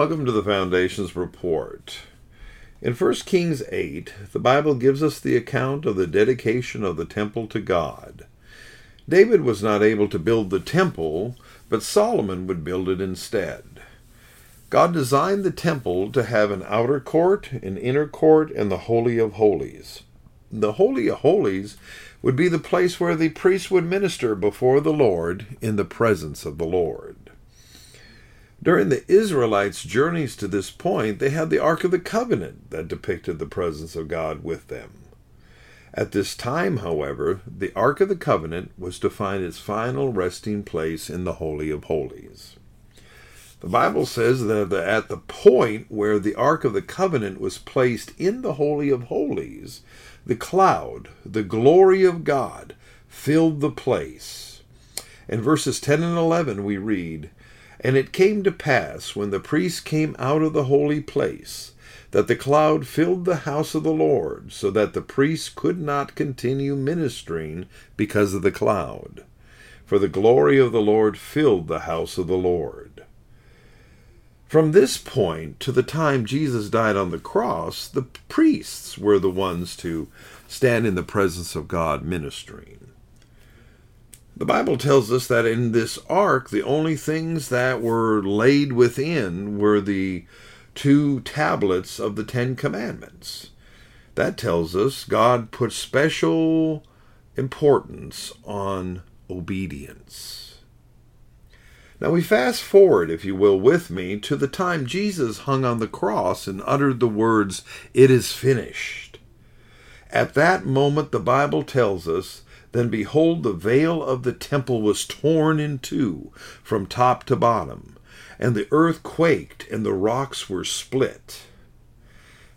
Welcome to the Foundation's Report. In 1 Kings 8, the Bible gives us the account of the dedication of the temple to God. David was not able to build the temple, but Solomon would build it instead. God designed the temple to have an outer court, an inner court, and the Holy of Holies. The Holy of Holies would be the place where the priest would minister before the Lord in the presence of the Lord. During the Israelites' journeys to this point, they had the Ark of the Covenant that depicted the presence of God with them. At this time, however, the Ark of the Covenant was to find its final resting place in the Holy of Holies. The Bible says that at the point where the Ark of the Covenant was placed in the Holy of Holies, the cloud, the glory of God, filled the place. In verses 10 and 11, we read, and it came to pass, when the priests came out of the holy place, that the cloud filled the house of the Lord, so that the priests could not continue ministering because of the cloud. For the glory of the Lord filled the house of the Lord. From this point to the time Jesus died on the cross, the priests were the ones to stand in the presence of God ministering. The Bible tells us that in this ark, the only things that were laid within were the two tablets of the Ten Commandments. That tells us God put special importance on obedience. Now we fast forward, if you will, with me to the time Jesus hung on the cross and uttered the words, It is finished. At that moment, the Bible tells us then behold, the veil of the temple was torn in two from top to bottom, and the earth quaked, and the rocks were split.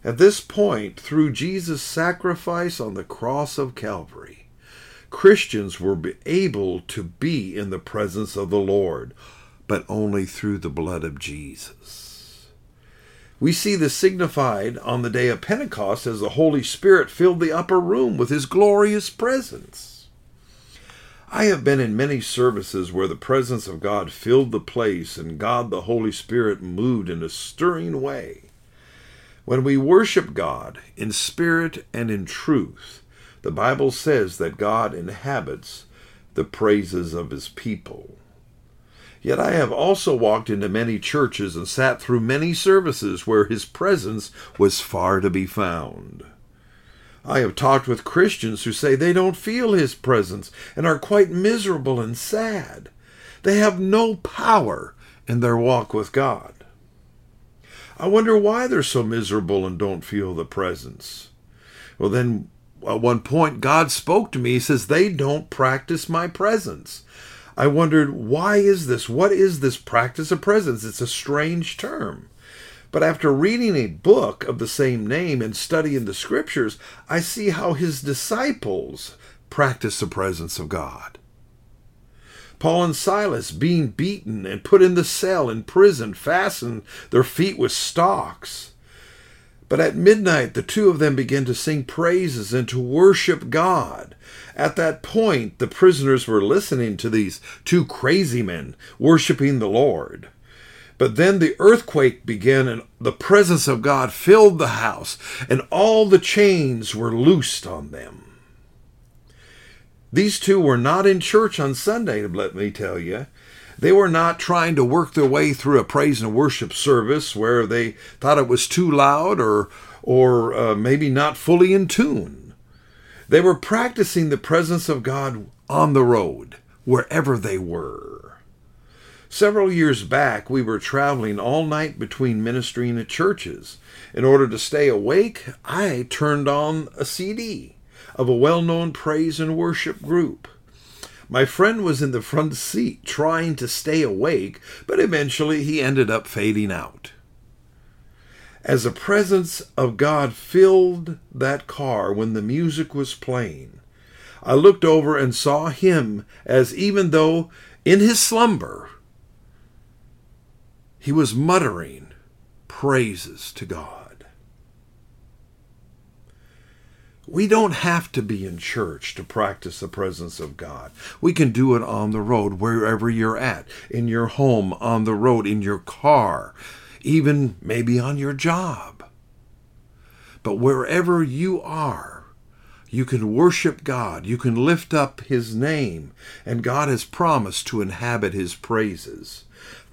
At this point, through Jesus' sacrifice on the cross of Calvary, Christians were able to be in the presence of the Lord, but only through the blood of Jesus. We see this signified on the day of Pentecost as the Holy Spirit filled the upper room with his glorious presence. I have been in many services where the presence of God filled the place and God the Holy Spirit moved in a stirring way. When we worship God in spirit and in truth, the Bible says that God inhabits the praises of his people. Yet I have also walked into many churches and sat through many services where his presence was far to be found. I have talked with Christians who say they don't feel His presence and are quite miserable and sad. They have no power in their walk with God. I wonder why they're so miserable and don't feel the presence. Well, then at one point, God spoke to me. He says, They don't practice my presence. I wondered, why is this? What is this practice of presence? It's a strange term. But after reading a book of the same name and studying the scriptures, I see how his disciples practice the presence of God. Paul and Silas, being beaten and put in the cell in prison, fastened their feet with stocks. But at midnight, the two of them began to sing praises and to worship God. At that point, the prisoners were listening to these two crazy men worshiping the Lord. But then the earthquake began, and the presence of God filled the house, and all the chains were loosed on them. These two were not in church on Sunday, let me tell you. They were not trying to work their way through a praise and worship service where they thought it was too loud or, or uh, maybe not fully in tune. They were practicing the presence of God on the road, wherever they were. Several years back, we were traveling all night between ministering at churches. In order to stay awake, I turned on a CD of a well known praise and worship group. My friend was in the front seat trying to stay awake, but eventually he ended up fading out. As the presence of God filled that car when the music was playing, I looked over and saw him as even though in his slumber he was muttering praises to God. We don't have to be in church to practice the presence of God. We can do it on the road, wherever you're at, in your home, on the road, in your car, even maybe on your job. But wherever you are, you can worship God, you can lift up His name, and God has promised to inhabit His praises.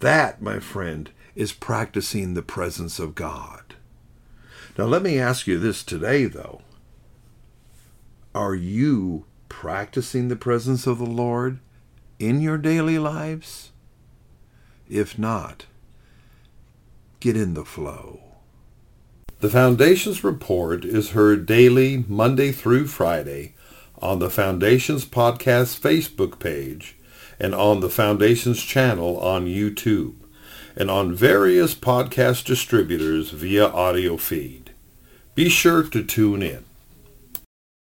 That, my friend, is practicing the presence of God. Now, let me ask you this today, though. Are you practicing the presence of the Lord in your daily lives? If not, get in the flow. The Foundation's report is heard daily, Monday through Friday, on the Foundation's podcast Facebook page and on the Foundation's channel on YouTube and on various podcast distributors via audio feed. Be sure to tune in.